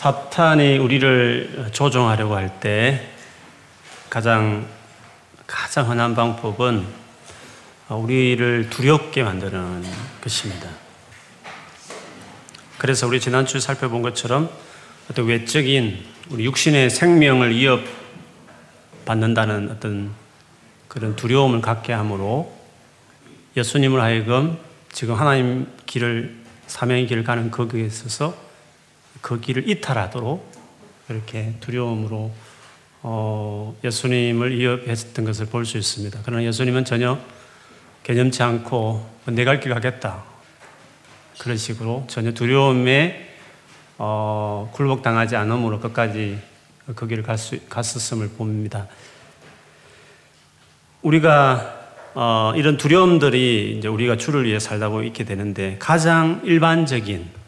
사탄이 우리를 조종하려고 할 때 가장 가장 흔한 방법은 우리를 두렵게 만드는 것입니다. 그래서 우리 지난주 살펴본 것처럼 어떤 외적인 우리 육신의 생명을 이어받는다는 어떤 그런 두려움을 갖게 함으로 예수님을 하여금 지금 하나님 길을 사명의 길을 가는 거기에 있어서 그 길을 이탈하도록 그렇게 두려움으로 어, 예수님을 위협했던 것을 볼 수 있습니다. 그러나 예수님은 전혀 개념치 않고 내갈 길 가겠다. 그런 식으로 전혀 두려움에 어, 굴복당하지 않음으로 끝까지 그 길을 갈 수, 갔었음을 봅니다. 우리가 어, 이런 두려움들이 이제 우리가 주를 위해 살다 보면 있게 되는데 가장 일반적인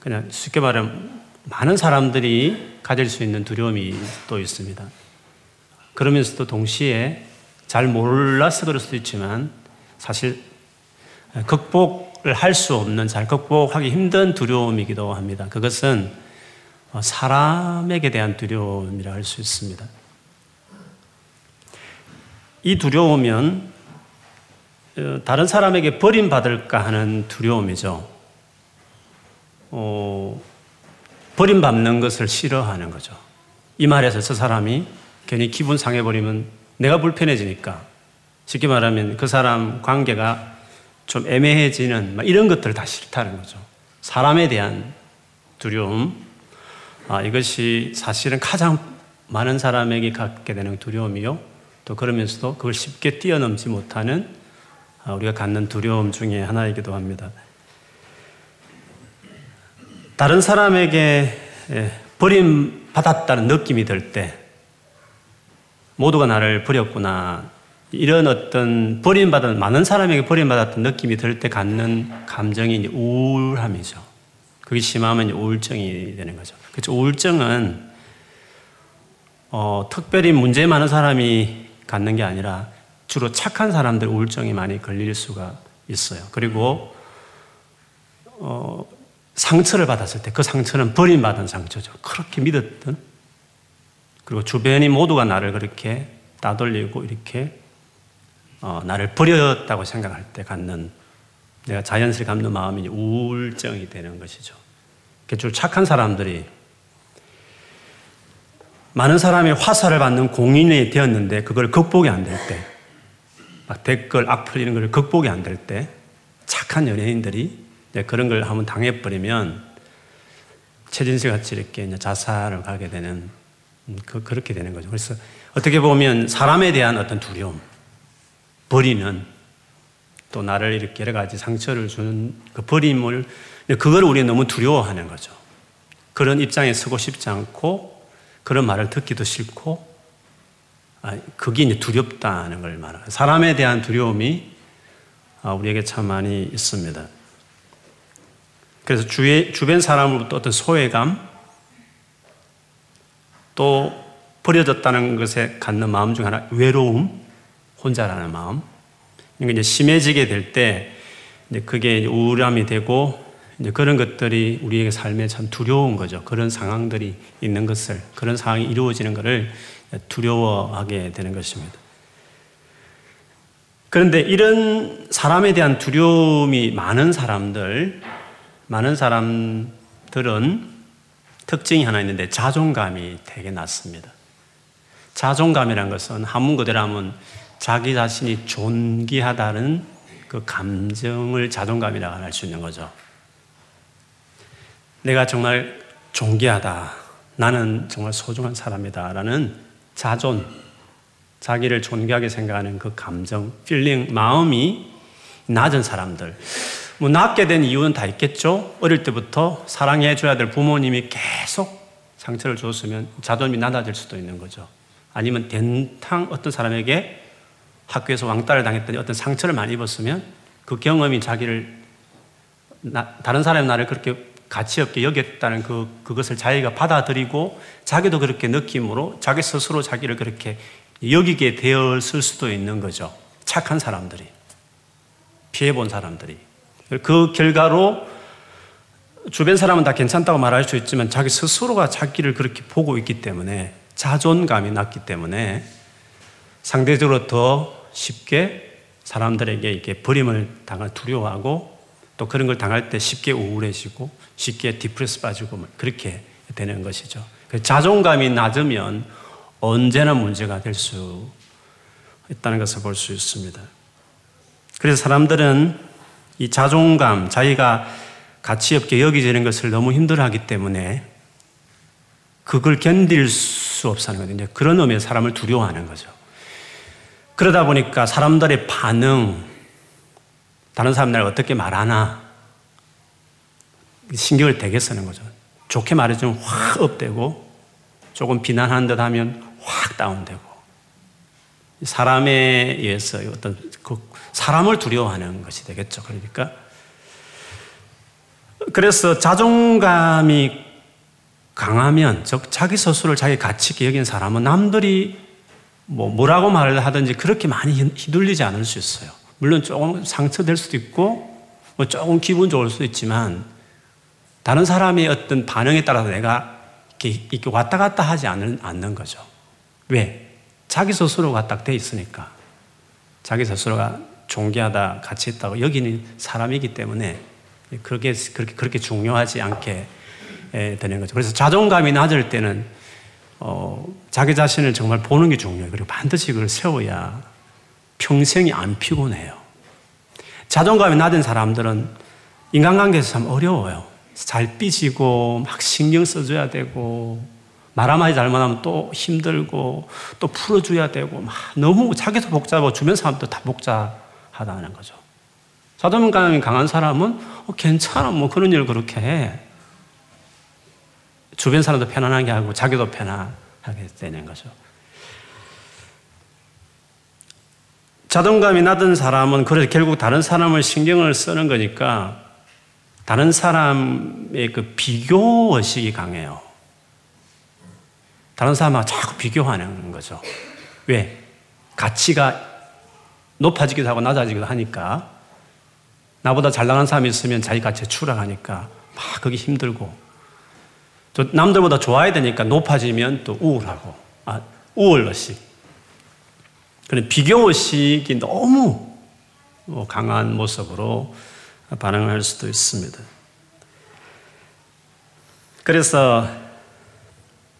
그냥 쉽게 말하면 많은 사람들이 가질 수 있는 두려움이 또 있습니다. 그러면서도 동시에 잘 몰라서 그럴 수도 있지만 사실 극복을 할 수 없는 잘 극복하기 힘든 두려움이기도 합니다. 그것은 사람에게 대한 두려움이라 할 수 있습니다. 이 두려움은 어, 다른 사람에게 버림받을까 하는 두려움이죠. 어, 버림받는 것을 싫어하는 거죠. 이 말에서 저 사람이 괜히 기분 상해버리면 내가 불편해지니까 쉽게 말하면 그 사람 관계가 좀 애매해지는 이런 것들 다 싫다는 거죠. 사람에 대한 두려움, 아, 이것이 사실은 가장 많은 사람에게 갖게 되는 두려움이요. 또 그러면서도 그걸 쉽게 뛰어넘지 못하는 아, 우리가 갖는 두려움 중에 하나이기도 합니다. 다른 사람에게 예, 버림받았다는 느낌이 들 때, 모두가 나를 버렸구나. 이런 어떤 버림받은, 많은 사람에게 버림받았던 느낌이 들 때 갖는 감정이 우울함이죠. 그게 심하면 우울증이 되는 거죠. 그렇죠. 우울증은, 어, 특별히 문제 많은 사람이 갖는 게 아니라 주로 착한 사람들 우울증이 많이 걸릴 수가 있어요. 그리고, 어, 상처를 받았을 때 그 상처는 버림받은 상처죠. 그렇게 믿었던 그리고 주변이 모두가 나를 그렇게 따돌리고 이렇게 어, 나를 버렸다고 생각할 때 갖는 내가 자연스레 갖는 마음이 우울증이 되는 것이죠. 주 착한 사람들이 많은 사람이 화살을 받는 공인이 되었는데 그걸 극복이 안 될 때, 막 댓글 악플 이런 걸 극복이 안 될 때 착한 연예인들이 네, 그런 걸 한번 당해버리면 최진실 같이 이렇게 자살을 가게 되는 음, 그, 그렇게 되는 거죠. 그래서 어떻게 보면 사람에 대한 어떤 두려움, 버리는 또 나를 이렇게 여러 가지 상처를 주는 그 버림을 그걸 우리가 너무 두려워하는 거죠. 그런 입장에 서고 싶지 않고 그런 말을 듣기도 싫고 아, 그게 이제 두렵다는 걸 말하는 사람에 대한 두려움이 아, 우리에게 참 많이 있습니다. 그래서 주의, 주변 사람으로부터 어떤 소외감, 또 버려졌다는 것에 갖는 마음 중 하나, 외로움, 혼자라는 마음. 이게 이제 심해지게 될 때, 이제 그게 우울함이 되고, 이제 그런 것들이 우리에게 삶에 참 두려운 거죠. 그런 상황들이 있는 것을, 그런 상황이 이루어지는 것을 두려워하게 되는 것입니다. 그런데 이런 사람에 대한 두려움이 많은 사람들, 많은 사람들은 특징이 하나 있는데 자존감이 되게 낮습니다. 자존감이란 것은 한문 그대로 하면 자기 자신이 존귀하다는 그 감정을 자존감이라고 할 수 있는 거죠. 내가 정말 존귀하다. 나는 정말 소중한 사람이다. 라는 자존, 자기를 존귀하게 생각하는 그 감정, feeling, 마음이 낮은 사람들. 뭐 낳게 된 이유는 다 있겠죠. 어릴 때부터 사랑해 줘야 될 부모님이 계속 상처를 줬으면 자존심이 낮아질 수도 있는 거죠. 아니면 된탕 어떤 사람에게 학교에서 왕따를 당했더니 어떤 상처를 많이 입었으면 그 경험이 자기를 나, 다른 사람의 나를 그렇게 가치 없게 여겼다는 그, 그것을 자기가 받아들이고 자기도 그렇게 느낌으로 자기 스스로 자기를 그렇게 여기게 되었을 수도 있는 거죠. 착한 사람들이. 피해 본 사람들이. 그 결과로 주변 사람은 다 괜찮다고 말할 수 있지만 자기 스스로가 자기를 그렇게 보고 있기 때문에 자존감이 낮기 때문에 상대적으로 더 쉽게 사람들에게 이렇게 버림을 당할 두려워하고 또 그런 걸 당할 때 쉽게 우울해지고 쉽게 디프레스 빠지고 그렇게 되는 것이죠. 그 자존감이 낮으면 언제나 문제가 될 수 있다는 것을 볼 수 있습니다. 그래서 사람들은 이 자존감, 자기가 가치 없게 여기지는 것을 너무 힘들어하기 때문에 그걸 견딜 수 없어하는 거거든요. 그런 의미에 사람을 두려워하는 거죠. 그러다 보니까 사람들의 반응, 다른 사람들 어떻게 말하나 신경을 되게 쓰는 거죠. 좋게 말해주면 확 업되고 조금 비난하는 듯 하면 확 다운되고 사람에 의해서 어떤 그 사람을 두려워하는 것이 되겠죠. 그러니까 그래서 자존감이 강하면 즉 자기 스스로를 자기 가치 있게 여긴 사람은 남들이 뭐 뭐라고 말을 하든지 그렇게 많이 휘둘리지 않을 수 있어요. 물론 조금 상처될 수도 있고 뭐 조금 기분 좋을 수도 있지만 다른 사람의 어떤 반응에 따라서 내가 이렇게, 이렇게 왔다 갔다 하지 않는, 않는 거죠. 왜? 자기 스스로가 딱 돼 있으니까. 자기 스스로가 존귀하다, 가치 있다고 여기는 사람이기 때문에 그렇게, 그렇게, 그렇게 중요하지 않게 되는 거죠. 그래서 자존감이 낮을 때는 어, 자기 자신을 정말 보는 게 중요해요. 그리고 반드시 그걸 세워야 평생이 안 피곤해요. 자존감이 낮은 사람들은 인간관계에서 참 어려워요. 잘 삐지고 막 신경 써줘야 되고 말 한마디 잘못하면 또 힘들고 또 풀어줘야 되고 막 너무 자기도 복잡하고 주변 사람도 다 복잡 하다는 거죠. 자존감이 강한 사람은 어, 괜찮아 뭐 그런 일 그렇게 해. 주변 사람도 편안하게 하고 자기도 편안하게 되는 거죠. 자존감이 낮은 사람은 그래서 결국 다른 사람을 신경을 쓰는 거니까 다른 사람의 그 비교 의식이 강해요. 다른 사람하고 자꾸 비교하는 거죠. 왜? 가치가 높아지기도 하고 낮아지기도 하니까 나보다 잘 나가는 사람이 있으면 자기 가치 추락하니까 막 그게 힘들고 또 남들보다 좋아야 되니까 높아지면 또 우울하고 아, 우울 의식 그런 비교 의식이 너무 강한 모습으로 반응할 수도 있습니다. 그래서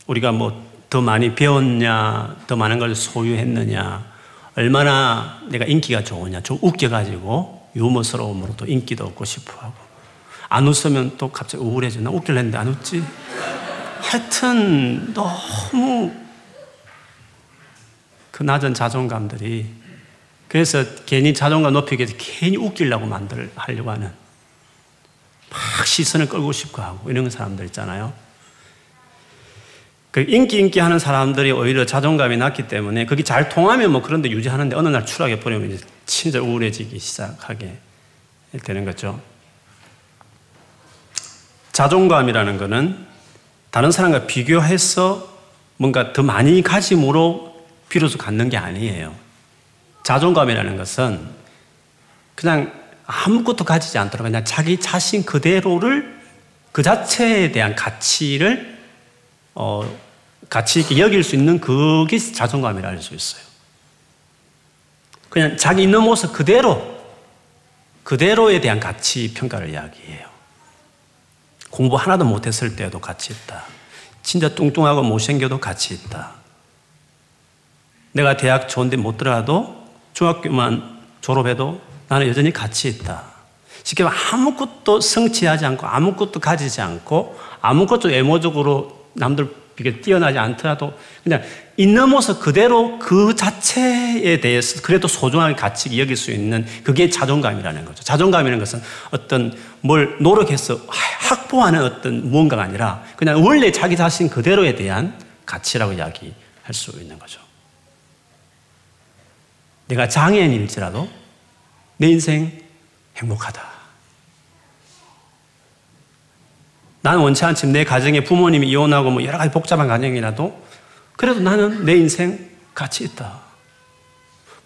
우리가 뭐 더 많이 배웠냐, 더 많은 걸 소유했느냐, 얼마나 내가 인기가 좋으냐, 좀 웃겨가지고 유머스러움으로 또 인기도 얻고 싶어 하고, 안 웃으면 또 갑자기 우울해져. 나 웃길래 했는데 안 웃지? 하여튼 너무 그 낮은 자존감들이 그래서 괜히 자존감 높이기 위해서 괜히 웃기려고 만들 하려고 하는 막 시선을 끌고 싶고 하고 이런 사람들 있잖아요. 그 인기 인기 하는 사람들이 오히려 자존감이 낮기 때문에 그게 잘 통하면 뭐 그런데 유지하는데 어느 날 추락해 버리면 이제 진짜 우울해지기 시작하게 되는 거죠. 자존감이라는 것은 다른 사람과 비교해서 뭔가 더 많이 가짐으로 비로소 갖는 게 아니에요. 자존감이라는 것은 그냥 아무것도 가지지 않도록 그냥 자기 자신 그대로를 그 자체에 대한 가치를 어, 가치 있게 여길 수 있는 그게 자존감이라 할 수 있어요. 그냥 자기 있는 모습 그대로 그대로에 대한 가치 평가를 이야기해요. 공부 하나도 못했을 때도 가치 있다. 진짜 뚱뚱하고 못생겨도 가치 있다. 내가 대학 좋은데 못 들어가도 중학교만 졸업해도 나는 여전히 가치 있다. 쉽게 말하면 아무것도 성취하지 않고 아무것도 가지지 않고 아무것도 외모적으로 남들 비교 뛰어나지 않더라도 그냥 있는 모습 그대로 그 자체에 대해서 그래도 소중한 가치 여길 수 있는 그게 자존감이라는 거죠. 자존감이라는 것은 어떤 뭘 노력해서 확보하는 어떤 무언가가 아니라 그냥 원래 자기 자신 그대로에 대한 가치라고 이야기할 수 있는 거죠. 내가 장애인일지라도 내 인생 행복하다. 나는 원치 않지만 내 가정에 부모님이 이혼하고 뭐 여러 가지 복잡한 가정이라도 그래도 나는 내 인생 가치 있다.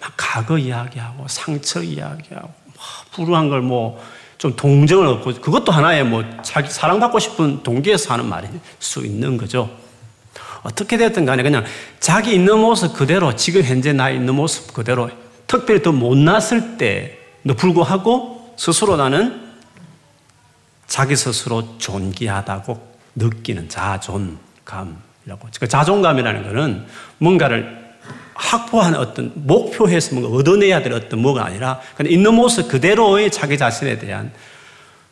막 과거 이야기하고 상처 이야기하고 막 불우한 걸 뭐 좀 동정을 얻고 그것도 하나의 뭐 자기 사랑받고 싶은 동기에서 하는 말일 수 있는 거죠. 어떻게 됐든 간에 그냥 자기 있는 모습 그대로 지금 현재 나 있는 모습 그대로 특별히 더 못났을 때도 불구하고 스스로 나는 자기 스스로 존귀하다고 느끼는 자존감이라고. 그 자존감이라는 것은 뭔가를 확보한 어떤 목표에서 뭔가 얻어내야 될 어떤 뭐가 아니라 그냥 있는 모습 그대로의 자기 자신에 대한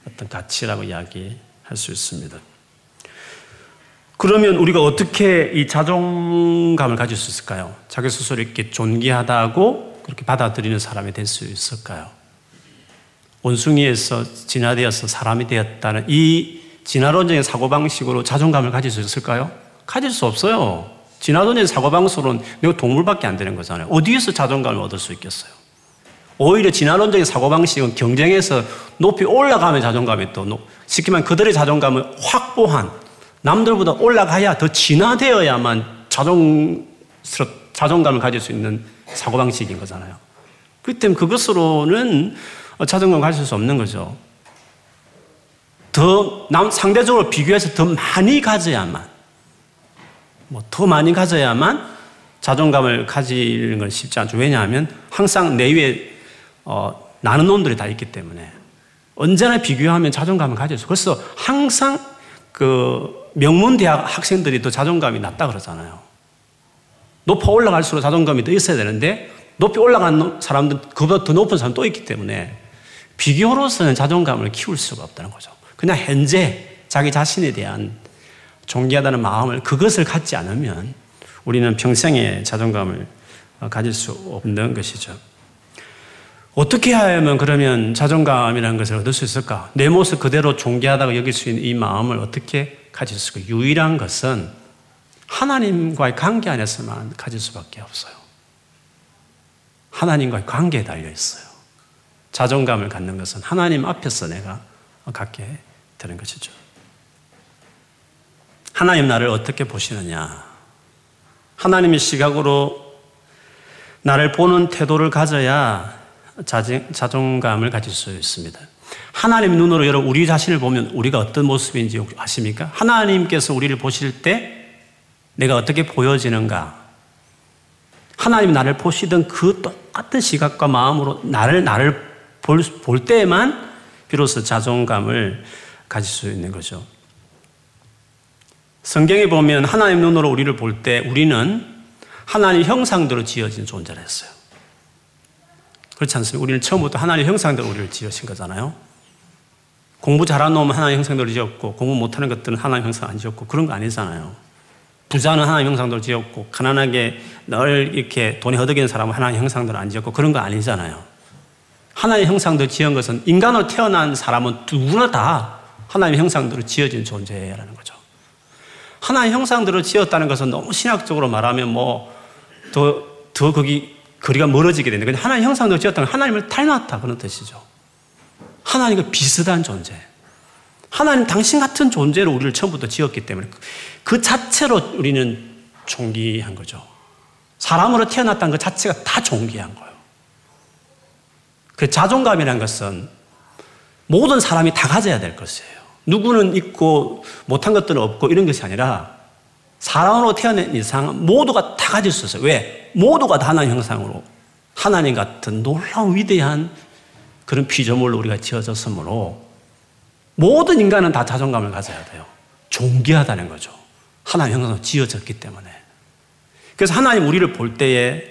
어떤 가치라고 이야기할 수 있습니다. 그러면 우리가 어떻게 이 자존감을 가질 수 있을까요? 자기 스스로 이렇게 존귀하다고 그렇게 받아들이는 사람이 될 수 있을까요? 원숭이에서 진화되어서 사람이 되었다는 이 진화론적인 사고방식으로 자존감을 가질 수 있을까요? 가질 수 없어요. 진화론적인 사고방식으로는 내가 동물밖에 안 되는 거잖아요. 어디에서 자존감을 얻을 수 있겠어요? 오히려 진화론적인 사고방식은 경쟁에서 높이 올라가면 자존감이 또, 쉽게 말하면 그들의 자존감을 확보한 남들보다 올라가야 더 진화되어야만 자존스럽, 자존감을 가질 수 있는 사고방식인 거잖아요. 그렇기 때문에 그것으로는 자존감을 가질 수 없는 거죠. 더, 남, 상대적으로 비교해서 더 많이 가져야만, 뭐, 더 많이 가져야만 자존감을 가지는 건 쉽지 않죠. 왜냐하면 항상 내 위에, 어, 나는 놈들이 다 있기 때문에 언제나 비교하면 자존감을 가질 수. 그래서 항상 그 명문 대학 학생들이 더 자존감이 낮다 그러잖아요. 높아 올라갈수록 자존감이 더 있어야 되는데 높이 올라간 사람들, 그보다 더 높은 사람 또 있기 때문에 비교로서는 자존감을 키울 수가 없다는 거죠. 그냥 현재 자기 자신에 대한 존귀하다는 마음을 그것을 갖지 않으면 우리는 평생에 자존감을 가질 수 없는 것이죠. 어떻게 하면 그러면 자존감이라는 것을 얻을 수 있을까? 내 모습 그대로 존귀하다고 여길 수 있는 이 마음을 어떻게 가질 수 있을까? 유일한 것은 하나님과의 관계 안에서만 가질 수밖에 없어요. 하나님과의 관계에 달려 있어요. 자존감을 갖는 것은 하나님 앞에서 내가 갖게 되는 것이죠. 하나님 나를 어떻게 보시느냐? 하나님의 시각으로 나를 보는 태도를 가져야 자존감을 가질 수 있습니다. 하나님 눈으로 여러분 우리 자신을 보면 우리가 어떤 모습인지 아십니까? 하나님께서 우리를 보실 때 내가 어떻게 보여지는가? 하나님 나를 보시던 그 똑같은 시각과 마음으로 나를 나를 볼, 볼 때만 비로소 자존감을 가질 수 있는 거죠. 성경에 보면 하나님 눈으로 우리를 볼 때 우리는 하나님 형상대로 지어진 존재라 했어요. 그렇지 않습니까? 우리는 처음부터 하나님 형상대로 우리를 지으신 거잖아요. 공부 잘하는 놈은 하나님 형상대로 지었고, 공부 못하는 것들은 하나님 형상 안 지었고, 그런 거 아니잖아요. 부자는 하나님 형상대로 지었고, 가난하게 늘 이렇게 돈이 허덕이는 사람은 하나님 형상대로 안 지었고, 그런 거 아니잖아요. 하나님 형상대로 지은 것은 인간으로 태어난 사람은 누구나 다 하나님 형상대로 지어진 존재라는 거죠. 하나님 형상대로 지었다는 것은 너무 신학적으로 말하면 뭐, 더, 더 거기 거리가 멀어지게 되는데 하나님 형상대로 지었다는 하나님을 닮았다 그런 뜻이죠. 하나님과 비슷한 존재. 하나님 당신 같은 존재로 우리를 처음부터 지었기 때문에 그 자체로 우리는 존귀한 거죠. 사람으로 태어났다는 것 자체가 다 존귀한 거예요. 그 자존감이라는 것은 모든 사람이 다 가져야 될 것이에요. 누구는 있고 못한 것들은 없고 이런 것이 아니라 사람으로 태어난 이상 모두가 다 가질 수 있어요. 왜? 모두가 다 하나님 형상으로 하나님 같은 놀라운 위대한 그런 피조물로 우리가 지어졌으므로 모든 인간은 다 자존감을 가져야 돼요. 존귀하다는 거죠. 하나님 형상으로 지어졌기 때문에. 그래서 하나님 우리를 볼 때에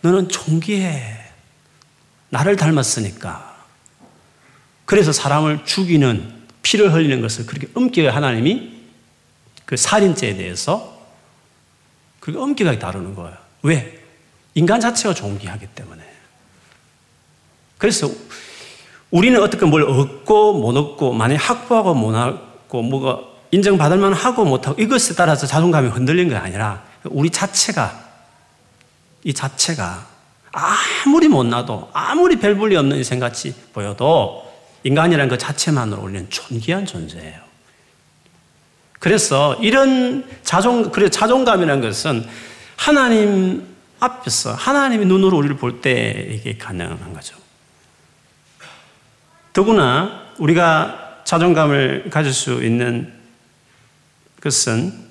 너는 존귀해. 나를 닮았으니까. 그래서 사람을 죽이는 피를 흘리는 것을 그렇게 엄격히 하나님이 그 살인죄에 대해서 그게 엄격하게 다루는 거예요. 왜? 인간 자체가 존귀하기 때문에. 그래서 우리는 어떻게 뭘 얻고 못 얻고, 만약 확보하고 못 하고, 뭐가 인정받을 만 하고 못 하고, 이것에 따라서 자존감이 흔들린 게 아니라, 우리 자체가, 이 자체가 아무리 못나도, 아무리 별 볼일 없는 인생같이 보여도, 인간이라는 그 자체만으로 우리는 존귀한 존재예요. 그래서 이런 자존, 그래 자존감이라는 것은 하나님 앞에서 하나님의 눈으로 우리를 볼 때 이게 가능한 거죠. 더구나 우리가 자존감을 가질 수 있는 것은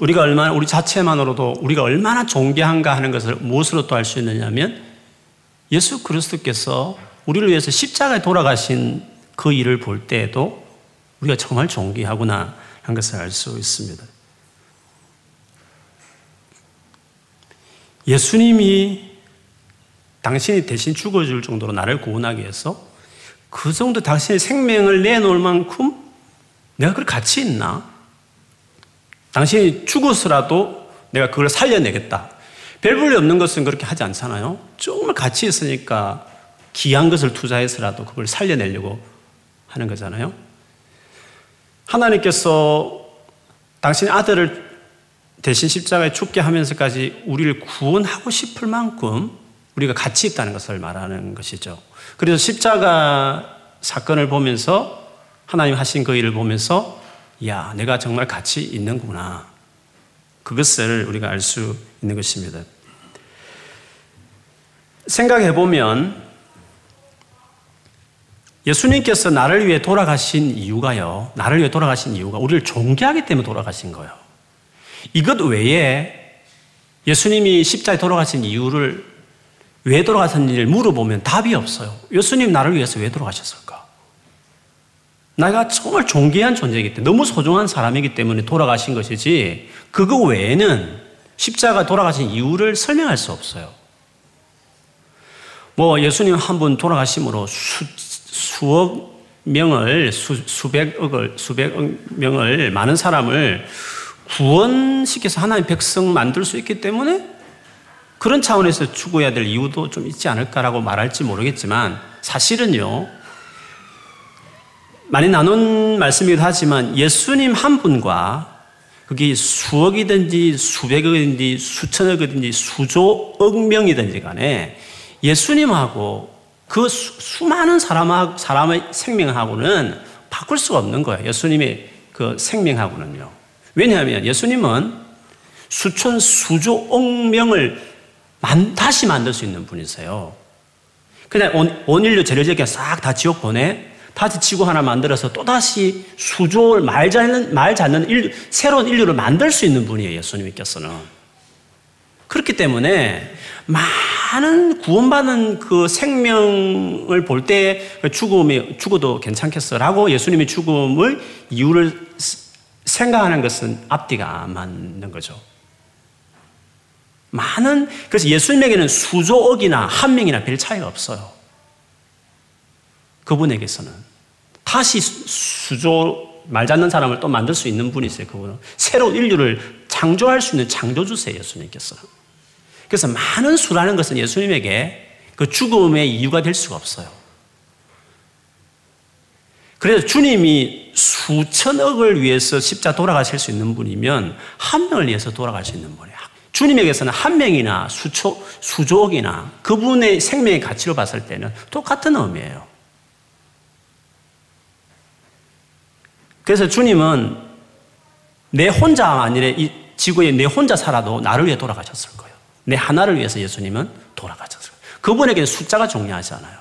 우리가 얼마나 우리 자체만으로도 우리가 얼마나 존귀한가 하는 것을 무엇으로 또 알 수 있느냐면 예수 그리스도께서 우리를 위해서 십자가에 돌아가신 그 일을 볼 때에도 우리가 정말 존귀하구나 하는 것을 알 수 있습니다. 예수님이 당신이 대신 죽어줄 정도로 나를 구원하기 위해서 그 정도 당신의 생명을 내놓을 만큼 내가 그걸 가치 있나? 당신이 죽어서라도 내가 그걸 살려내겠다. 별 볼일 없는 것은 그렇게 하지 않잖아요. 정말 가치 있으니까 귀한 것을 투자해서라도 그걸 살려내려고 하는 거잖아요. 하나님께서 당신 아들을 대신 십자가에 죽게 하면서까지 우리를 구원하고 싶을 만큼 우리가 가치 있다는 것을 말하는 것이죠. 그래서 십자가 사건을 보면서 하나님 하신 그 일을 보면서 야, 내가 정말 가치 있는구나. 그것을 우리가 알 수 있는 것입니다. 생각해 보면 예수님께서 나를 위해 돌아가신 이유가요. 나를 위해 돌아가신 이유가 우리를 존귀하기 때문에 돌아가신 거예요. 이것 외에 예수님이 십자에 돌아가신 이유를 왜 돌아가셨는지를 물어보면 답이 없어요. 예수님 나를 위해서 왜 돌아가셨을까? 내가 정말 존귀한 존재이기 때문에 너무 소중한 사람이기 때문에 돌아가신 것이지 그거 외에는 십자가 돌아가신 이유를 설명할 수 없어요. 뭐 예수님 한 분 돌아가심으로 수, 수억 명을 수, 수백억을 수백억 명을 많은 사람을 구원시켜서 하나님 백성 만들 수 있기 때문에 그런 차원에서 죽어야 될 이유도 좀 있지 않을까라고 말할지 모르겠지만 사실은요 많이 나눈 말씀이기도 하지만 예수님 한 분과 그게 수억이든지 수백억이든지 수천억이든지 수조억 명이든지 간에 예수님하고 그 수, 많은 사람, 사람의 생명하고는 바꿀 수가 없는 거예요. 예수님의 그 생명하고는요. 왜냐하면 예수님은 수천, 수조억 명을 만, 다시 만들 수 있는 분이세요. 그냥 온, 온 인류 재료적인 싹다 지옥 보내, 다시 지구 하나 만들어서 또다시 수조를 말 잡는, 말 잡는 인류, 새로운 인류를 만들 수 있는 분이에요, 예수님께서는. 그렇기 때문에 많은 구원받은 그 생명을 볼 때 죽음이, 죽어도 괜찮겠어라고 예수님이 죽음을 이유를 생각하는 것은 앞뒤가 안 맞는 거죠. 많은, 그래서 예수님에게는 수조억이나 한 명이나 별 차이가 없어요. 그분에게서는. 다시 수조, 말 잡는 사람을 또 만들 수 있는 분이세요, 그분은. 새로운 인류를 창조할 수 있는 창조주세요, 예수님께서. 그래서 많은 수라는 것은 예수님에게 그 죽음의 이유가 될 수가 없어요. 그래서 주님이 수천억을 위해서 십자 돌아가실 수 있는 분이면 한 명을 위해서 돌아갈 수 있는 분이에요. 주님에게서는 한 명이나 수초, 수조억이나 그분의 생명의 가치로 봤을 때는 똑같은 의미예요. 그래서 주님은 내 혼자 아니라 이 지구에 내 혼자 살아도 나를 위해 돌아가셨을 거예요. 내 하나를 위해서 예수님은 돌아가셨을 거예요. 그분에게는 숫자가 중요하지 않아요.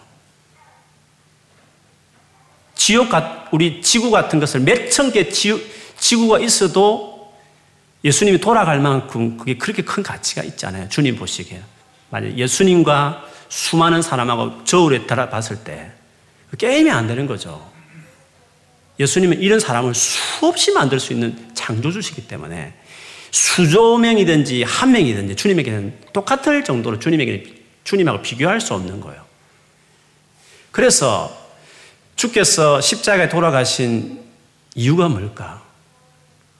지옥 같, 우리 지구 같은 것을 몇 천 개 지구가 있어도 예수님이 돌아갈 만큼 그게 그렇게 큰 가치가 있잖아요. 주님 보시기에. 만약 예수님과 수많은 사람하고 저울에 따라 봤을 때 게임이 안 되는 거죠. 예수님은 이런 사람을 수없이 만들 수 있는 창조주시기 때문에 수조 명이든지 한 명이든지 주님에게는 똑같을 정도로 주님에게 주님하고 비교할 수 없는 거예요. 그래서 주께서 십자가에 돌아가신 이유가 뭘까?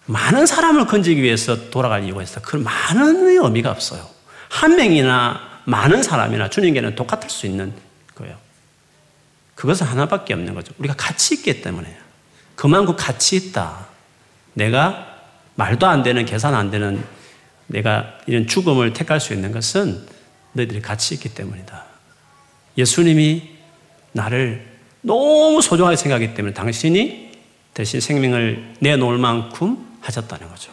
많은 사람을 건지기 위해서 돌아갈 이유가 있어. 그 많은 의미가 없어요. 한 명이나 많은 사람이나 주님께는 똑같을 수 있는 거예요. 그것은 하나밖에 없는 거죠. 우리가 가치 있기 때문에. 그만큼 가치 있다. 내가 말도 안 되는, 계산 안 되는 내가 이런 죽음을 택할 수 있는 것은 너희들이 가치 있기 때문이다. 예수님이 나를 너무 소중하게 생각하기 때문에 당신이 대신 생명을 내놓을 만큼 하셨다는 거죠.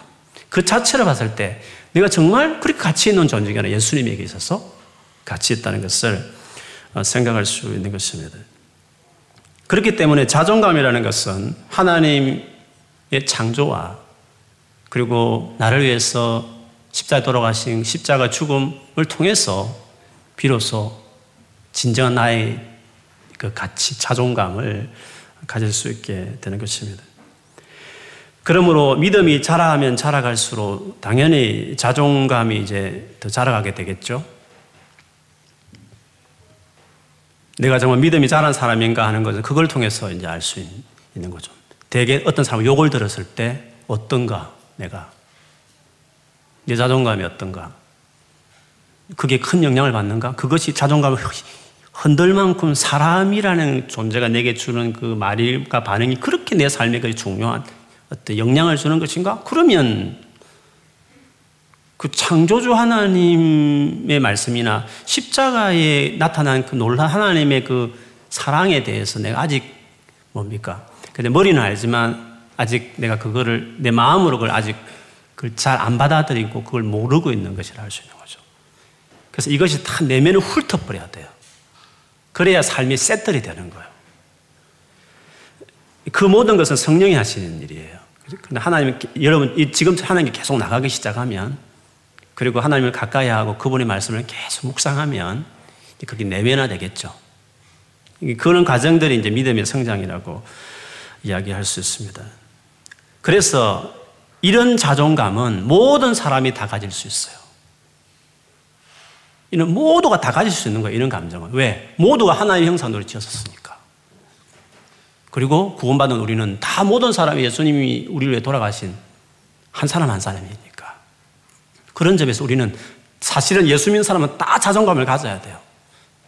그 자체를 봤을 때 내가 정말 그렇게 가치 있는 존재가 아니라 예수님에게 있어서 가치 있다는 것을 어, 생각할 수 있는 것입니다. 그렇기 때문에 자존감이라는 것은 하나님의 창조와 그리고 나를 위해서 십자에 돌아가신 십자가 죽음을 통해서 비로소 진정한 나의 그 가치, 자존감을 가질 수 있게 되는 것입니다. 그러므로 믿음이 자라면 자라갈수록 당연히 자존감이 이제 더 자라가게 되겠죠. 내가 정말 믿음이 자란 사람인가 하는 것은 그걸 통해서 이제 알 수 있는 거죠. 대개 어떤 사람 욕을 들었을 때 어떤가 내가 내 자존감이 어떤가 그게 큰 영향을 받는가 그것이 자존감을 흔들 만큼 사람이라는 존재가 내게 주는 그 말과 반응이 그렇게 내 삶에 그 중요한 어떤 영향을 주는 것인가? 그러면 그 창조주 하나님의 말씀이나 십자가에 나타난 그 놀란 하나님의 그 사랑에 대해서 내가 아직 뭡니까? 근데 머리는 알지만 아직 내가 그거를 내 마음으로 그걸 아직 그걸 잘 안 받아들이고 그걸 모르고 있는 것이라 할 수 있는 거죠. 그래서 이것이 다 내면을 훑어버려야 돼요. 그래야 삶이 셋들이 되는 거예요. 그 모든 것은 성령이 하시는 일이에요. 근데 하나님, 여러분, 지금 하나님이 계속 나가기 시작하면, 그리고 하나님을 가까이 하고 그분의 말씀을 계속 묵상하면, 그게 내면화 되겠죠. 그런 과정들이 이제 믿음의 성장이라고 이야기할 수 있습니다. 그래서 이런 자존감은 모든 사람이 다 가질 수 있어요. 이는 모두가 다 가질 수 있는 거예요. 이런 감정은. 왜? 모두가 하나의 형상으로 지었었으니까. 그리고 구원받은 우리는 다 모든 사람이 예수님이 우리를 돌아가신 한 사람 한 사람이니까. 그런 점에서 우리는 사실은 예수 믿는 사람은 다 자존감을 가져야 돼요.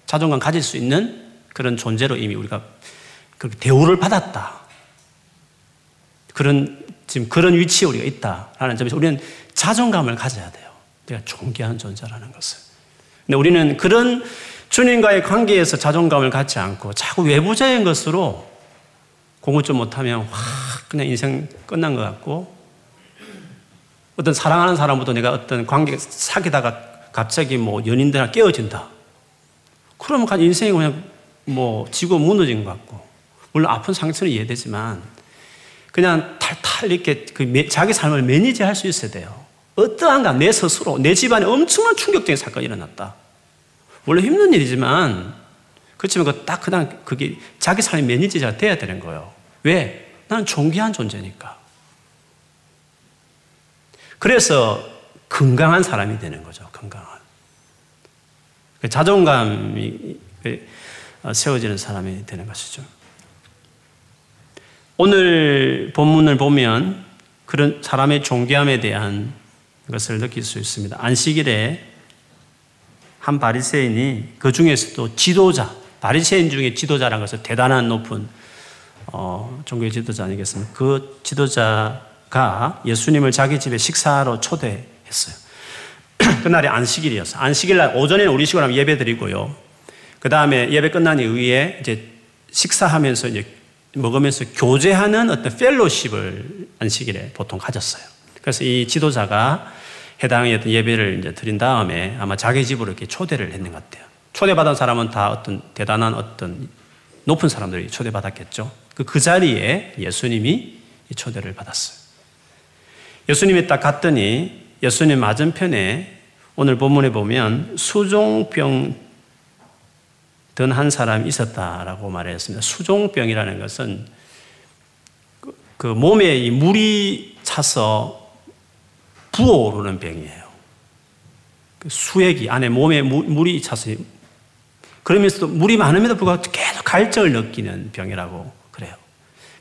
자존감 가질 수 있는 그런 존재로 이미 우리가 대우를 받았다. 그런, 지금 그런 위치에 우리가 있다라는 점에서 우리는 자존감을 가져야 돼요. 내가 존귀한 존재라는 것을. 근데 우리는 그런 주님과의 관계에서 자존감을 갖지 않고 자꾸 외부적인 것으로 공부 좀 못하면 확 그냥 인생 끝난 것 같고 어떤 사랑하는 사람부터 내가 어떤 관계 사귀다가 갑자기 뭐 연인들 깨어진다. 그러면 그 인생이 그냥 뭐 지고 무너진 것 같고 물론 아픈 상처는 이해되지만 그냥 탈탈 이렇게 그 자기 삶을 manage 할 수 있어야 돼요. 어떠한가 내 스스로 내 집안에 엄청난 충격적인 사건이 일어났다. 원래 힘든 일이지만 그렇지만 그딱 그냥 그게 자기 삶의 매니저가 돼야 되는 거예요. 왜? 나는 존귀한 존재니까. 그래서 건강한 사람이 되는 거죠. 건강한. 그 자존감이 그, 어, 세워지는 사람이 되는 것이죠. 오늘 본문을 보면 그런 사람의 존귀함에 대한 것을 느낄 수 있습니다. 안식일에 한 바리새인이 그 중에서도 지도자, 바리새인 중에 지도자라는 것은 대단한 높은 어, 종교의 지도자 아니겠습니까? 그 지도자 가 예수님을 자기 집에 식사로 초대했어요. 그날이 안식일이었어요. 안식일 날 오전에는 우리 식으로 하면 예배 드리고요. 그 다음에 예배 끝난 이후에 이제 식사하면서 이제 먹으면서 교제하는 어떤 펠로십을 안식일에 보통 가졌어요. 그래서 이 지도자가 해당의 어떤 예배를 이제 드린 다음에 아마 자기 집으로 이렇게 초대를 했는 것 같아요. 초대받은 사람은 다 어떤 대단한 어떤 높은 사람들이 초대받았겠죠. 그, 그 자리에 예수님이 초대를 받았어요. 예수님이 딱 갔더니 예수님 맞은편에 오늘 본문에 보면 수종병 든 한 사람이 있었다라고 말했습니다. 수종병이라는 것은 그, 그 몸에 물이 차서 부어오르는 병이에요. 그 수액이 안에 몸에 물이 차서 그러면서도 물이 많음에도 불구하고 계속 갈증을 느끼는 병이라고 그래요.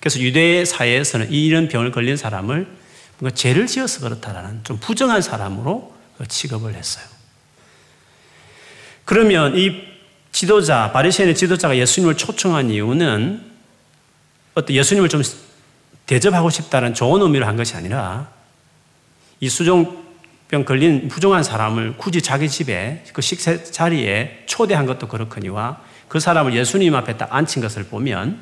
그래서 유대 사회에서는 이런 병을 걸린 사람을 뭔가 죄를 지어서 그렇다라는 좀 부정한 사람으로 취급을 했어요. 그러면 이 지도자, 바리새인의 지도자가 예수님을 초청한 이유는 어떤 예수님을 좀 대접하고 싶다는 좋은 의미로 한 것이 아니라 이 수종병 걸린 부정한 사람을 굳이 자기 집에 그 식사 자리에 초대한 것도 그렇거니와 그 사람을 예수님 앞에 딱 앉힌 것을 보면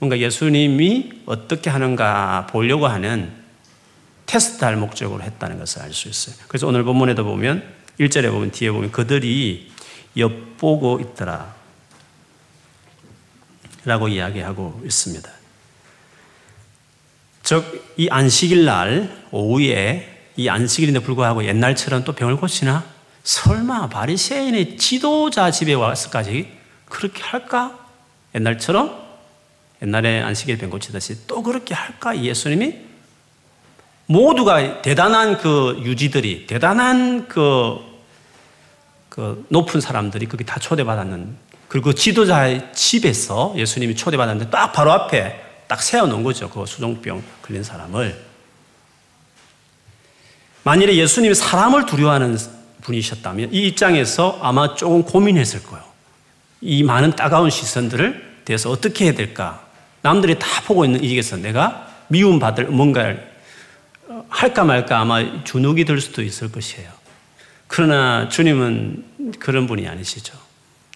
뭔가 예수님이 어떻게 하는가 보려고 하는 테스트할 목적으로 했다는 것을 알 수 있어요. 그래서 오늘 본문에도 보면 1절에 보면 뒤에 보면 그들이 엿보고 있더라. 라고 이야기하고 있습니다. 즉, 이 안식일 날 오후에 이 안식일인데 불구하고 옛날처럼 또 병을 고치나? 설마 바리새인의 지도자 집에 와서까지 그렇게 할까? 옛날처럼 옛날에 안식일 병 고치듯이 또 그렇게 할까? 예수님이 모두가 대단한 그 유지들이 대단한 그, 그 높은 사람들이 거기 다 초대받았는 그리고 지도자의 집에서 예수님이 초대받았는데 딱 바로 앞에 딱 세워놓은 거죠. 그 수종병 걸린 사람을. 만일에 예수님이 사람을 두려워하는 분이셨다면 이 입장에서 아마 조금 고민했을 거예요. 이 많은 따가운 시선들을 대해서 어떻게 해야 될까? 남들이 다 보고 있는 이에서 내가 미움받을 뭔가를 할까 말까 아마 주눅이 들 수도 있을 것이에요. 그러나 주님은 그런 분이 아니시죠.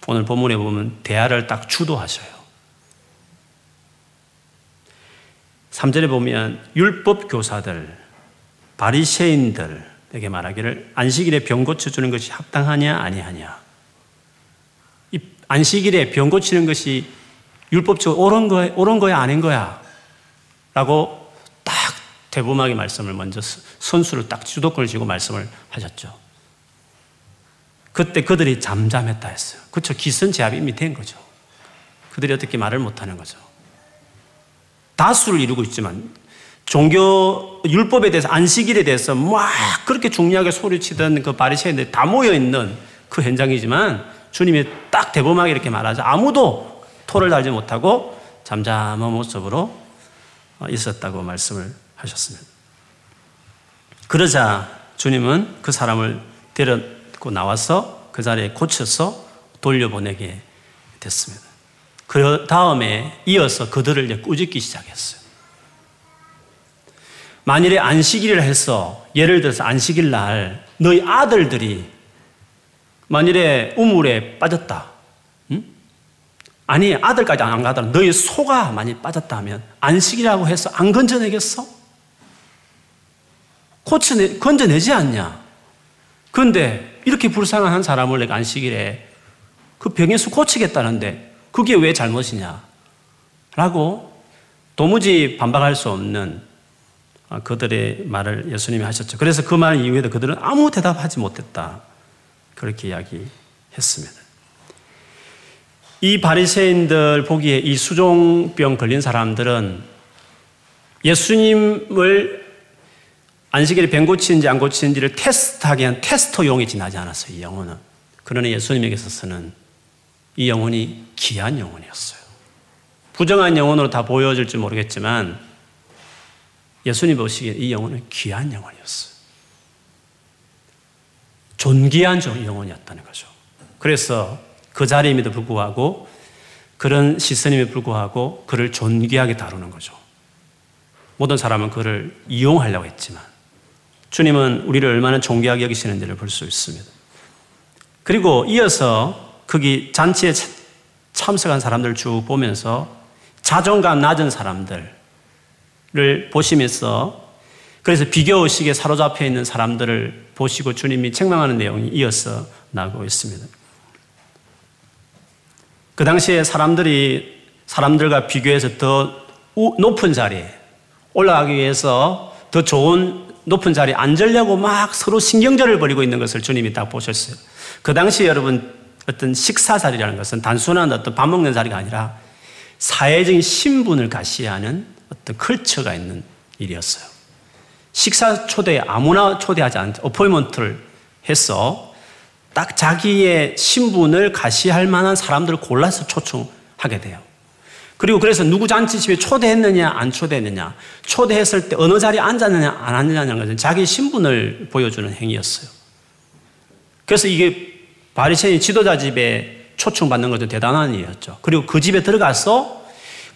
오늘 본문에 보면 대화를 딱 주도하셔요. 3절에 보면 율법 교사들, 바리새인들에게 말하기를 안식일에 병 고쳐 주는 것이 합당하냐 아니하냐. 이 안식일에 병 고치는 것이 율법적으로 옳은 거야, 아닌 거야. 라고 딱 대범하게 말씀을 먼저 선수를 딱 주도권을 쥐고 말씀을 하셨죠. 그때 그들이 잠잠했다 했어요. 그렇죠. 기선제압이 이미 된 거죠. 그들이 어떻게 말을 못하는 거죠. 다수를 이루고 있지만 종교 율법에 대해서 안식일에 대해서 막 그렇게 중요하게 소리치던 그 바리새인들 다 모여 있는 그 현장이지만 주님이 딱 대범하게 이렇게 말하자 아무도 토를 달지 못하고 잠잠한 모습으로 있었다고 말씀을 하셨습니다. 그러자 주님은 그 사람을 데리고 나와서 그 자리에 고쳐서 돌려보내게 됐습니다. 그 다음에 이어서 그들을 꾸짖기 시작했어요. 만일에 안식일을 해서 예를 들어서 안식일 날 너희 아들들이 만일에 우물에 빠졌다. 응? 아니 아들까지 안 가더라. 너희 소가 많이 빠졌다면 안식이라고 해서 안 건져내겠어? 고쳐내, 건져내지 않냐? 그런데 이렇게 불쌍한 한 사람을 내가 안식일에 그 병에서 고치겠다는데 그게 왜 잘못이냐? 라고 도무지 반박할 수 없는 아, 그들의 말을 예수님이 하셨죠. 그래서 그 말 이후에도 그들은 아무 대답하지 못했다. 그렇게 이야기했습니다. 이 바리새인들 보기에 이 수종병 걸린 사람들은 예수님을 안식일에 병 고치는지 안 고치는지를 테스트하기 위한 테스터용이 지나지 않았어요. 이 영혼은. 그러나 예수님에게 있어서는 이 영혼이 귀한 영혼이었어요. 부정한 영혼으로 다 보여질지 모르겠지만 예수님 보시기에 이 영혼은 귀한 영혼이었어요. 존귀한 영혼이었다는 거죠. 그래서 그 자리임에도 불구하고 그런 시선임에 불구하고 그를 존귀하게 다루는 거죠. 모든 사람은 그를 이용하려고 했지만 주님은 우리를 얼마나 존귀하게 여기시는지를 볼 수 있습니다. 그리고 이어서 거기 잔치에 참석한 사람들을 쭉 보면서 자존감 낮은 사람들을 보시면서 그래서 비교의식에 사로잡혀 있는 사람들을 보시고 주님이 책망하는 내용이 이어서 나오고 있습니다. 그 당시에 사람들이 사람들과 비교해서 더 높은 자리에 올라가기 위해서 더 좋은 높은 자리에 앉으려고 막 서로 신경전을 벌이고 있는 것을 주님이 딱 보셨어요. 그 당시에 여러분 어떤 식사 자리라는 것은 단순한 어떤 밥 먹는 자리가 아니라 사회적인 신분을 가시하는 어떤 컬처가 있는 일이었어요. 식사 초대에 아무나 초대하지 않, 어포이먼트를 해서 딱 자기의 신분을 가시할 만한 사람들을 골라서 초청하게 돼요. 그리고 그래서 누구 잔치집에 초대했느냐, 안 초대했느냐, 초대했을 때 어느 자리에 앉았느냐, 안 앉았느냐는 것은 자기 신분을 보여주는 행위였어요. 그래서 이게 바리새인 지도자 집에 초청받는 것도 대단한 일이었죠. 그리고 그 집에 들어가서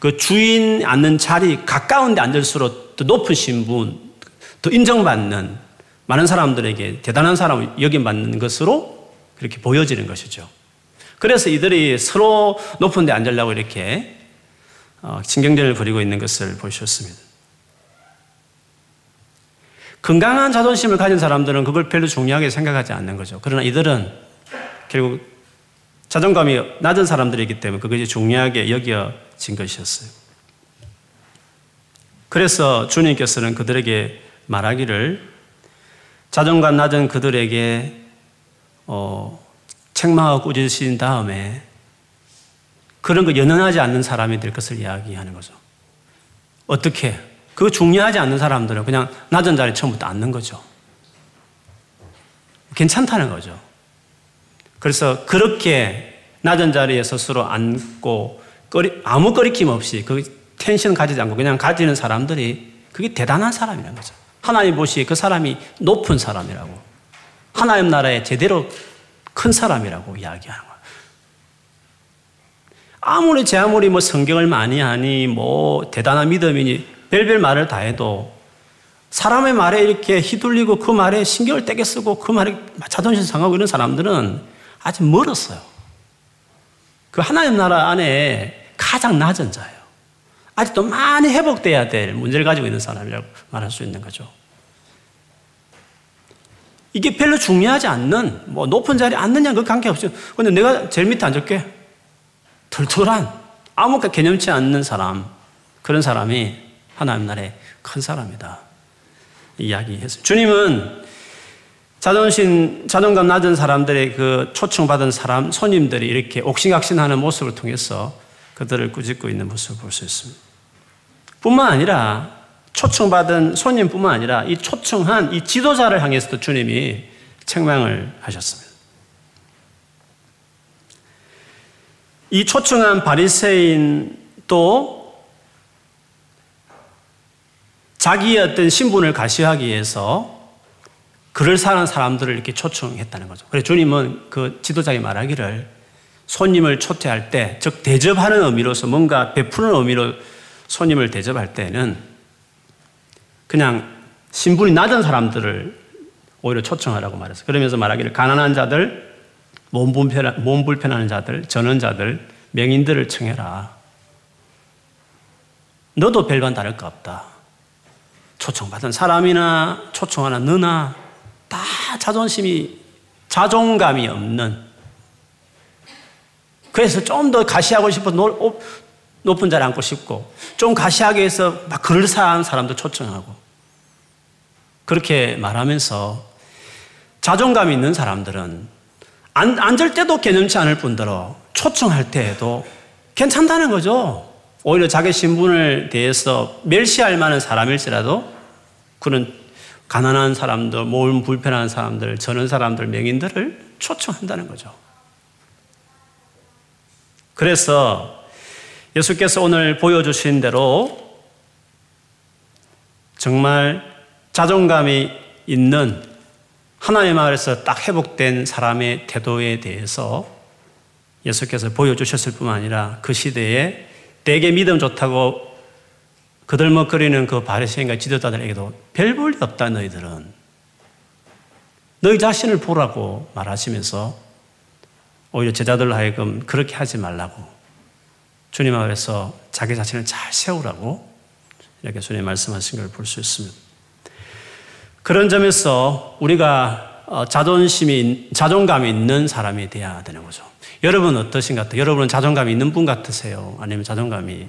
그 주인 앉는 자리 가까운 데 앉을수록 더 높은 신분, 더 인정받는 많은 사람들에게 대단한 사람을 여김받는 것으로 그렇게 보여지는 것이죠. 그래서 이들이 서로 높은 데 앉으려고 이렇게 어, 신경전을 벌이고 있는 것을 보셨습니다. 건강한 자존심을 가진 사람들은 그걸 별로 중요하게 생각하지 않는 거죠. 그러나 이들은 결국 자존감이 낮은 사람들이기 때문에 그것이 중요하게 여겨 되어진 것이었어요. 그래서 주님께서는 그들에게 말하기를 자존감 낮은 그들에게 어, 책망하고 꾸짖으신 다음에 그런 거 연연하지 않는 사람이 될 것을 이야기하는 거죠. 어떻게? 그거 중요하지 않는 사람들은 그냥 낮은 자리에 처음부터 앉는 거죠. 괜찮다는 거죠. 그래서 그렇게 낮은 자리에 스스로 앉고 아무 꺼리낌 없이 그 텐션 가지지 않고 그냥 가지는 사람들이 그게 대단한 사람이라는 거죠. 하나님 보시기에 그 사람이 높은 사람이라고. 하나님 나라에 제대로 큰 사람이라고 이야기하는 거예요. 아무리 제 아무리 뭐 성경을 많이 하니 뭐 대단한 믿음이니 별별 말을 다 해도 사람의 말에 이렇게 휘둘리고 그 말에 신경을 떼게 쓰고 그 말에 자존심 상하고 이런 사람들은 아직 멀었어요. 그 하나님 나라 안에 가장 낮은 자예요. 아직도 많이 회복돼야 될 문제를 가지고 있는 사람이라고 말할 수 있는 거죠. 이게 별로 중요하지 않는, 뭐, 높은 자리에 앉느냐, 그 관계없어요. 근데 내가 제일 밑에 앉을게. 털털한, 아무 개념치 않는 사람, 그런 사람이 하나님 나라의 큰 사람이다. 이야기했어요. 주님은 자존심, 자존감 낮은 사람들의 그 초청받은 사람, 손님들이 이렇게 옥신각신하는 모습을 통해서 그들을 꾸짖고 있는 모습을 볼 수 있습니다. 뿐만 아니라 초청받은 손님뿐만 아니라 이 초청한 이 지도자를 향해서도 주님이 책망을 하셨습니다. 이 초청한 바리새인도 자기의 어떤 신분을 가시하기 위해서 그를 사는 사람들을 이렇게 초청했다는 거죠. 그래서 주님은 그 지도자에게 말하기를 손님을 초대할 때, 즉 대접하는 의미로서 뭔가 베푸는 의미로 손님을 대접할 때는 그냥 신분이 낮은 사람들을 오히려 초청하라고 말했어요. 그러면서 말하기를 가난한 자들, 몸, 불편, 몸 불편한 자들, 전원자들, 명인들을 청해라. 너도 별반 다를 거 없다. 초청받은 사람이나 초청하는 너나 다 자존심이, 자존감이 없는 그래서 좀 더 가시하고 싶어 높은 자리에 앉고 싶고 좀 가시하게 해서 막 그럴싸한 사람도 초청하고 그렇게 말하면서 자존감 있는 사람들은 안, 앉을 때도 개념치 않을 뿐더러 초청할 때에도 괜찮다는 거죠. 오히려 자기 신분을 대해서 멸시할 만한 사람일지라도 그런 가난한 사람들, 몸 불편한 사람들, 저는 사람들, 명인들을 초청한다는 거죠. 그래서 예수께서 오늘 보여주신 대로 정말 자존감이 있는 하나님 마을에서 딱 회복된 사람의 태도에 대해서 예수께서 보여주셨을 뿐만 아니라 그 시대에 되게 믿음 좋다고 그들먹거리는 그 바리새인과 지도자들에게도 별 볼일 없다 너희들은 너희 자신을 보라고 말하시면서 오히려 제자들 하여금 그렇게 하지 말라고 주님 앞에서 자기 자신을 잘 세우라고 이렇게 주님 말씀하신 걸 볼 수 있습니다. 그런 점에서 우리가 어, 자존심이, 자존감이 있는 사람이 되어야 되는 거죠. 여러분 어떠신 것 같아요? 여러분은 자존감이 있는 분 같으세요? 아니면 자존감이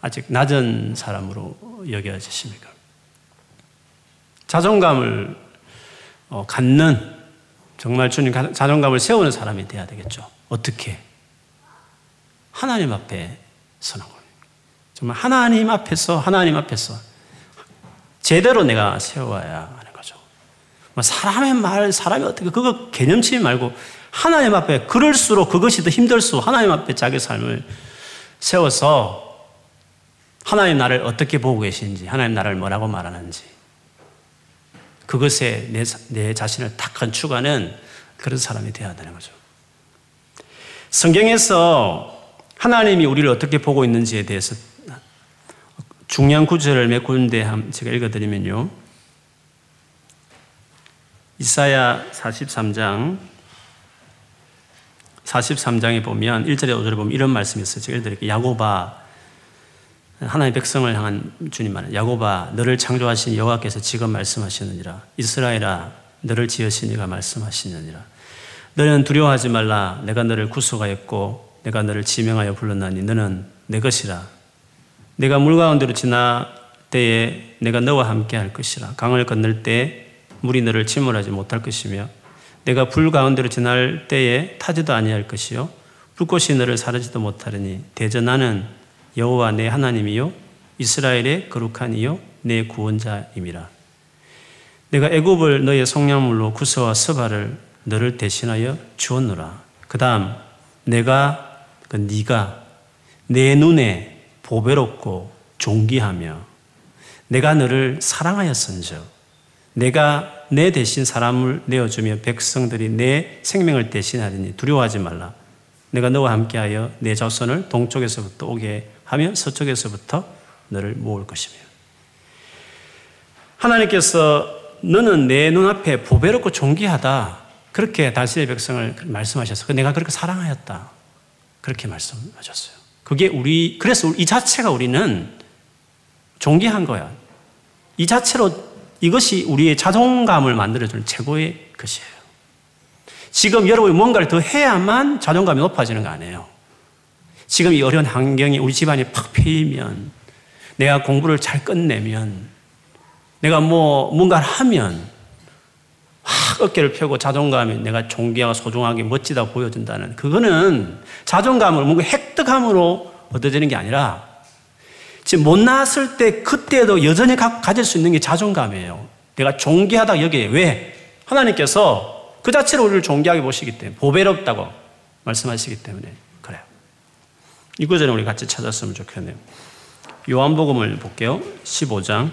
아직 낮은 사람으로 여겨지십니까? 자존감을 어, 갖는 정말 주님 자존감을 세우는 사람이 돼야 되겠죠. 어떻게? 하나님 앞에 서는 거예요. 정말 하나님 앞에서, 하나님 앞에서 제대로 내가 세워야 하는 거죠. 뭐 사람의 말, 사람이 어떻게, 그거 개념치 말고 하나님 앞에 그럴수록 그것이 더 힘들수록 하나님 앞에 자기 삶을 세워서 하나님 나를 어떻게 보고 계신지, 하나님 나를 뭐라고 말하는지, 그것에 내, 내 자신을 딱 건축하는 그런 사람이 되어야 되는 거죠. 성경에서 하나님이 우리를 어떻게 보고 있는지에 대해서 중요한 구절을 몇 군데 제가 읽어드리면요. 이사야 43장 43장에 보면 1절에 5절에 보면 이런 말씀이 있어요. 제가 읽어드릴게요. 야고바 하나님 백성을 향한 주님 말 야고바 너를 창조하신 여호와께서 지금 말씀하시느니라 이스라엘아 너를 지으신 이가 말씀하시느니라 너는 두려워하지 말라 내가 너를 구속하였고 내가 너를 지명하여 불렀나니 너는 내 것이라. 내가 물 가운데로 지나 때에 내가 너와 함께 할 것이라. 강을 건널 때 물이 너를 침몰하지 못할 것이며 내가 불 가운데로 지날 때에 타지도 아니할 것이요 불꽃이 너를 사르지도 못하리니 대전하는 여호와 내 하나님이요 이스라엘의 거룩한 이요 내 구원자임이라. 내가 애굽을 너의 성량물로 구서와 서바를 너를 대신하여 주었노라. 그다음 내가 그 네가 내 눈에 보배롭고 존귀하며 내가 너를 사랑하였은즉 내가 내 대신 사람을 내어주며 백성들이 내 생명을 대신하리니 두려워하지 말라. 내가 너와 함께하여 내 자손을 동쪽에서부터 오게 하며 서쪽에서부터 너를 모을 것이며 하나님께서 너는 내 눈앞에 보배롭고 존귀하다. 그렇게 다스의 백성을 말씀하셔서 내가 그렇게 사랑하였다. 그렇게 말씀하셨어요. 그게 우리, 그래서 이 자체가 우리는 존귀한 거야. 이 자체로 이것이 우리의 자존감을 만들어주는 최고의 것이에요. 지금 여러분이 뭔가를 더 해야만 자존감이 높아지는 거 아니에요. 지금 이 어려운 환경이 우리 집안이 팍 패이면, 내가 공부를 잘 끝내면, 내가 뭐 뭔가를 하면, 확 어깨를 펴고 자존감이 내가 존귀하고 소중하게 멋지다 보여준다는 그거는 자존감을 뭔가 획득함으로 얻어지는 게 아니라 지금 못 나왔을 때 그때도 여전히 가, 질수 있는 게 자존감이에요. 내가 존귀하다 여기에 왜? 하나님께서 그 자체로 우리를 존귀하게 보시기 때문에 보배롭다고 말씀하시기 때문에 그래요. 이 구절을 우리 같이 찾았으면 좋겠네요. 요한복음을 볼게요. 15장.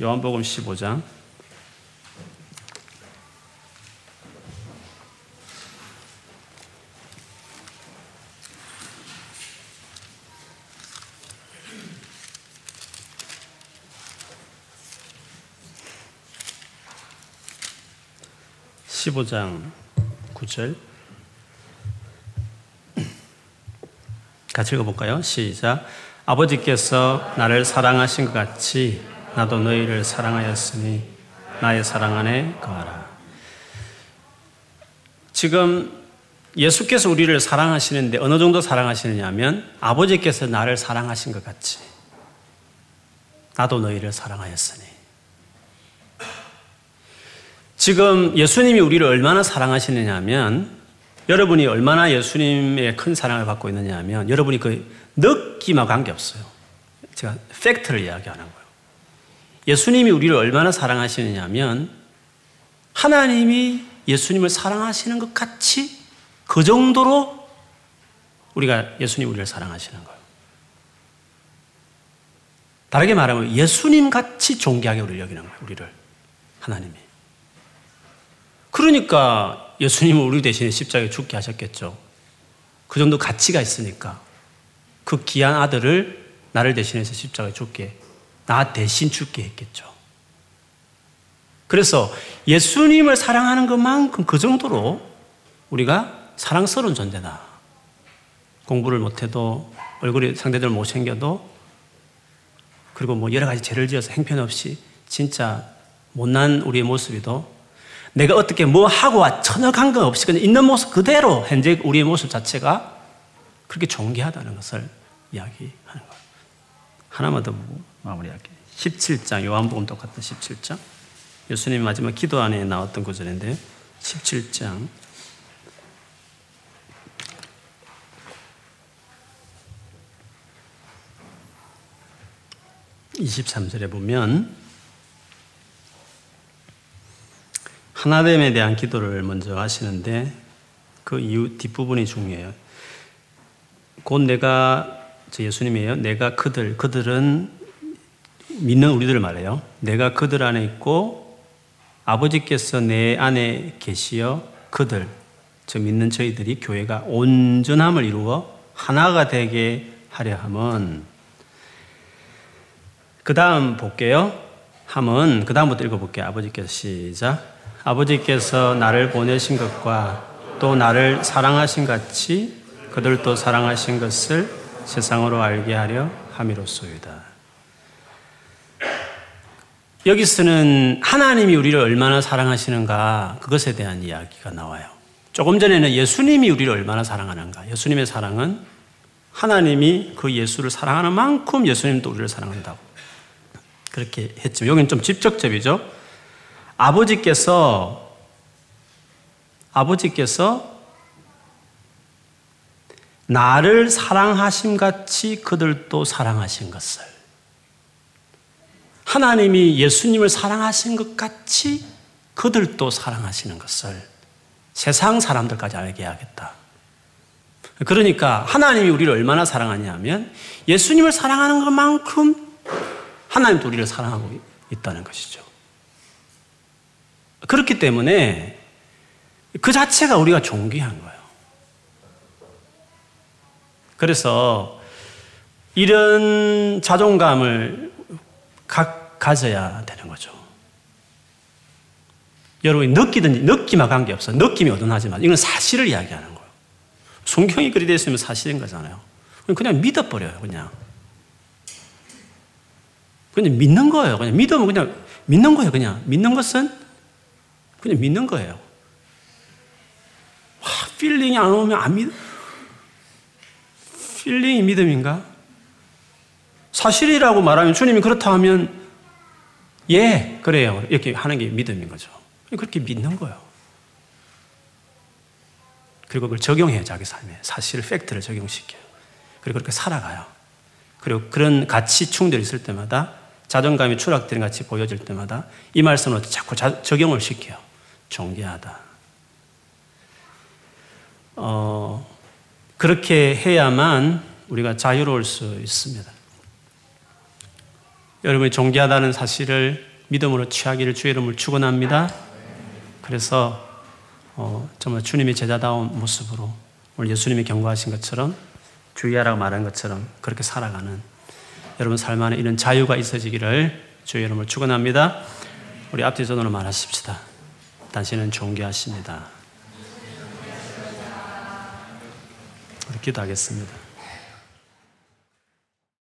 요한복음 15장. 15장 9절. 같이 읽어볼까요? 시작. 아버지께서 나를 사랑하신 것 같이 나도 너희를 사랑하였으니 나의 사랑 안에 거하라. 지금 예수께서 우리를 사랑하시는데 어느 정도 사랑하시느냐 하면 아버지께서 나를 사랑하신 것 같이 나도 너희를 사랑하였으니 지금 예수님이 우리를 얼마나 사랑하시느냐 하면 여러분이 얼마나 예수님의 큰 사랑을 받고 있느냐 하면 여러분이 그 느낌하고 관계없어요. 제가 팩트를 이야기하는 거예요. 예수님이 우리를 얼마나 사랑하시느냐 하면 하나님이 예수님을 사랑하시는 것 같이 그 정도로 우리가 예수님 우리를 사랑하시는 거예요. 다르게 말하면 예수님 같이 존귀하게 우리를 여기는 거예요. 우리를 하나님이. 그러니까 예수님은 우리 대신에 십자가에 죽게 하셨겠죠. 그 정도 가치가 있으니까 그 귀한 아들을 나를 대신해서 십자가에 죽게 나 대신 죽게 했겠죠. 그래서 예수님을 사랑하는 것만큼 그 정도로 우리가 사랑스러운 존재다. 공부를 못해도 얼굴이 상대들 못생겨도 그리고 뭐 여러 가지 죄를 지어서 행편없이 진짜 못난 우리의 모습이도 내가 어떻게 뭐 하고 와 전혀 관계 없이 그냥 있는 모습 그대로 현재 우리의 모습 자체가 그렇게 존귀하다는 것을 이야기하는 거예요. 하나만 더 마무리할게요. 17장 요한복음 똑같은 17장 예수님 마지막 기도 안에 나왔던 구절인데 17장 23절에 보면 하나됨에 대한 기도를 먼저 하시는데 그 이후 뒷부분이 중요해요. 곧 내가 예수님이에요. 내가 그들 그들은 믿는 우리들을 말해요. 내가 그들 안에 있고 아버지께서 내 안에 계시어 그들 저 믿는 저희들이 교회가 온전함을 이루어 하나가 되게 하려 함은 그 다음 볼게요. 함은 그 다음부터 읽어볼게요. 아버지께서 시작. 아버지께서 나를 보내신 것과 또 나를 사랑하신 같이 그들도 사랑하신 것을 세상으로 알게 하려 함이로소이다. 여기서는 하나님이 우리를 얼마나 사랑하시는가 그것에 대한 이야기가 나와요. 조금 전에는 예수님이 우리를 얼마나 사랑하는가. 예수님의 사랑은 하나님이 그 예수를 사랑하는 만큼 예수님도 우리를 사랑한다고. 그렇게 했지만 여기는 좀 직접적이죠. 아버지께서 아버지께서 나를 사랑하심 같이 그들도 사랑하신 것을 하나님이 예수님을 사랑하신 것 같이 그들도 사랑하시는 것을 세상 사람들까지 알게 해야겠다. 그러니까 하나님이 우리를 얼마나 사랑하냐 하면 예수님을 사랑하는 것만큼 하나님도 우리를 사랑하고 있다는 것이죠. 그렇기 때문에 그 자체가 우리가 존귀한 거예요. 그래서 이런 자존감을 가, 가져야 되는 거죠. 여러분이 느끼든지 느낌과 관계없어. 느낌이 어긋나지만 이건 사실을 이야기하는 거예요. 성경이 그리 되어 있으면 사실인 거잖아요. 그냥 믿어버려요, 그냥. 그냥 믿는 거예요. 그냥 믿으면 그냥 믿는 거예요, 그냥. 믿는 것은 그냥 믿는 거예요. 와, feeling이 안 오면 안 믿, feeling이 믿음인가? 사실이라고 말하면 주님이 그렇다 하면 예, 그래요. 이렇게 하는 게 믿음인 거죠. 그렇게 믿는 거예요. 그리고 그걸 적용해요, 자기 삶에. 사실, fact를 적용시켜요. 그리고 그렇게 살아가요. 그리고 그런 가치 충돌이 있을 때마다 자존감이 추락되는 같이 보여질 때마다 이 말씀을 자꾸 자, 적용을 시켜요. 존귀하다. 어, 그렇게 해야만 우리가 자유로울 수 있습니다. 여러분이 존귀하다는 사실을 믿음으로 취하기를 주의 이름을 축원합니다. 그래서 어, 정말 주님의 제자다운 모습으로 오늘 예수님이 경고하신 것처럼 주의하라고 말한 것처럼 그렇게 살아가는 여러분 삶 안에 이런 자유가 있어지기를 주의 이름을 축원합니다. 우리 앞뒤 전으로 말하십시다. 당신은 존귀하십니다. 우리 기도하겠습니다.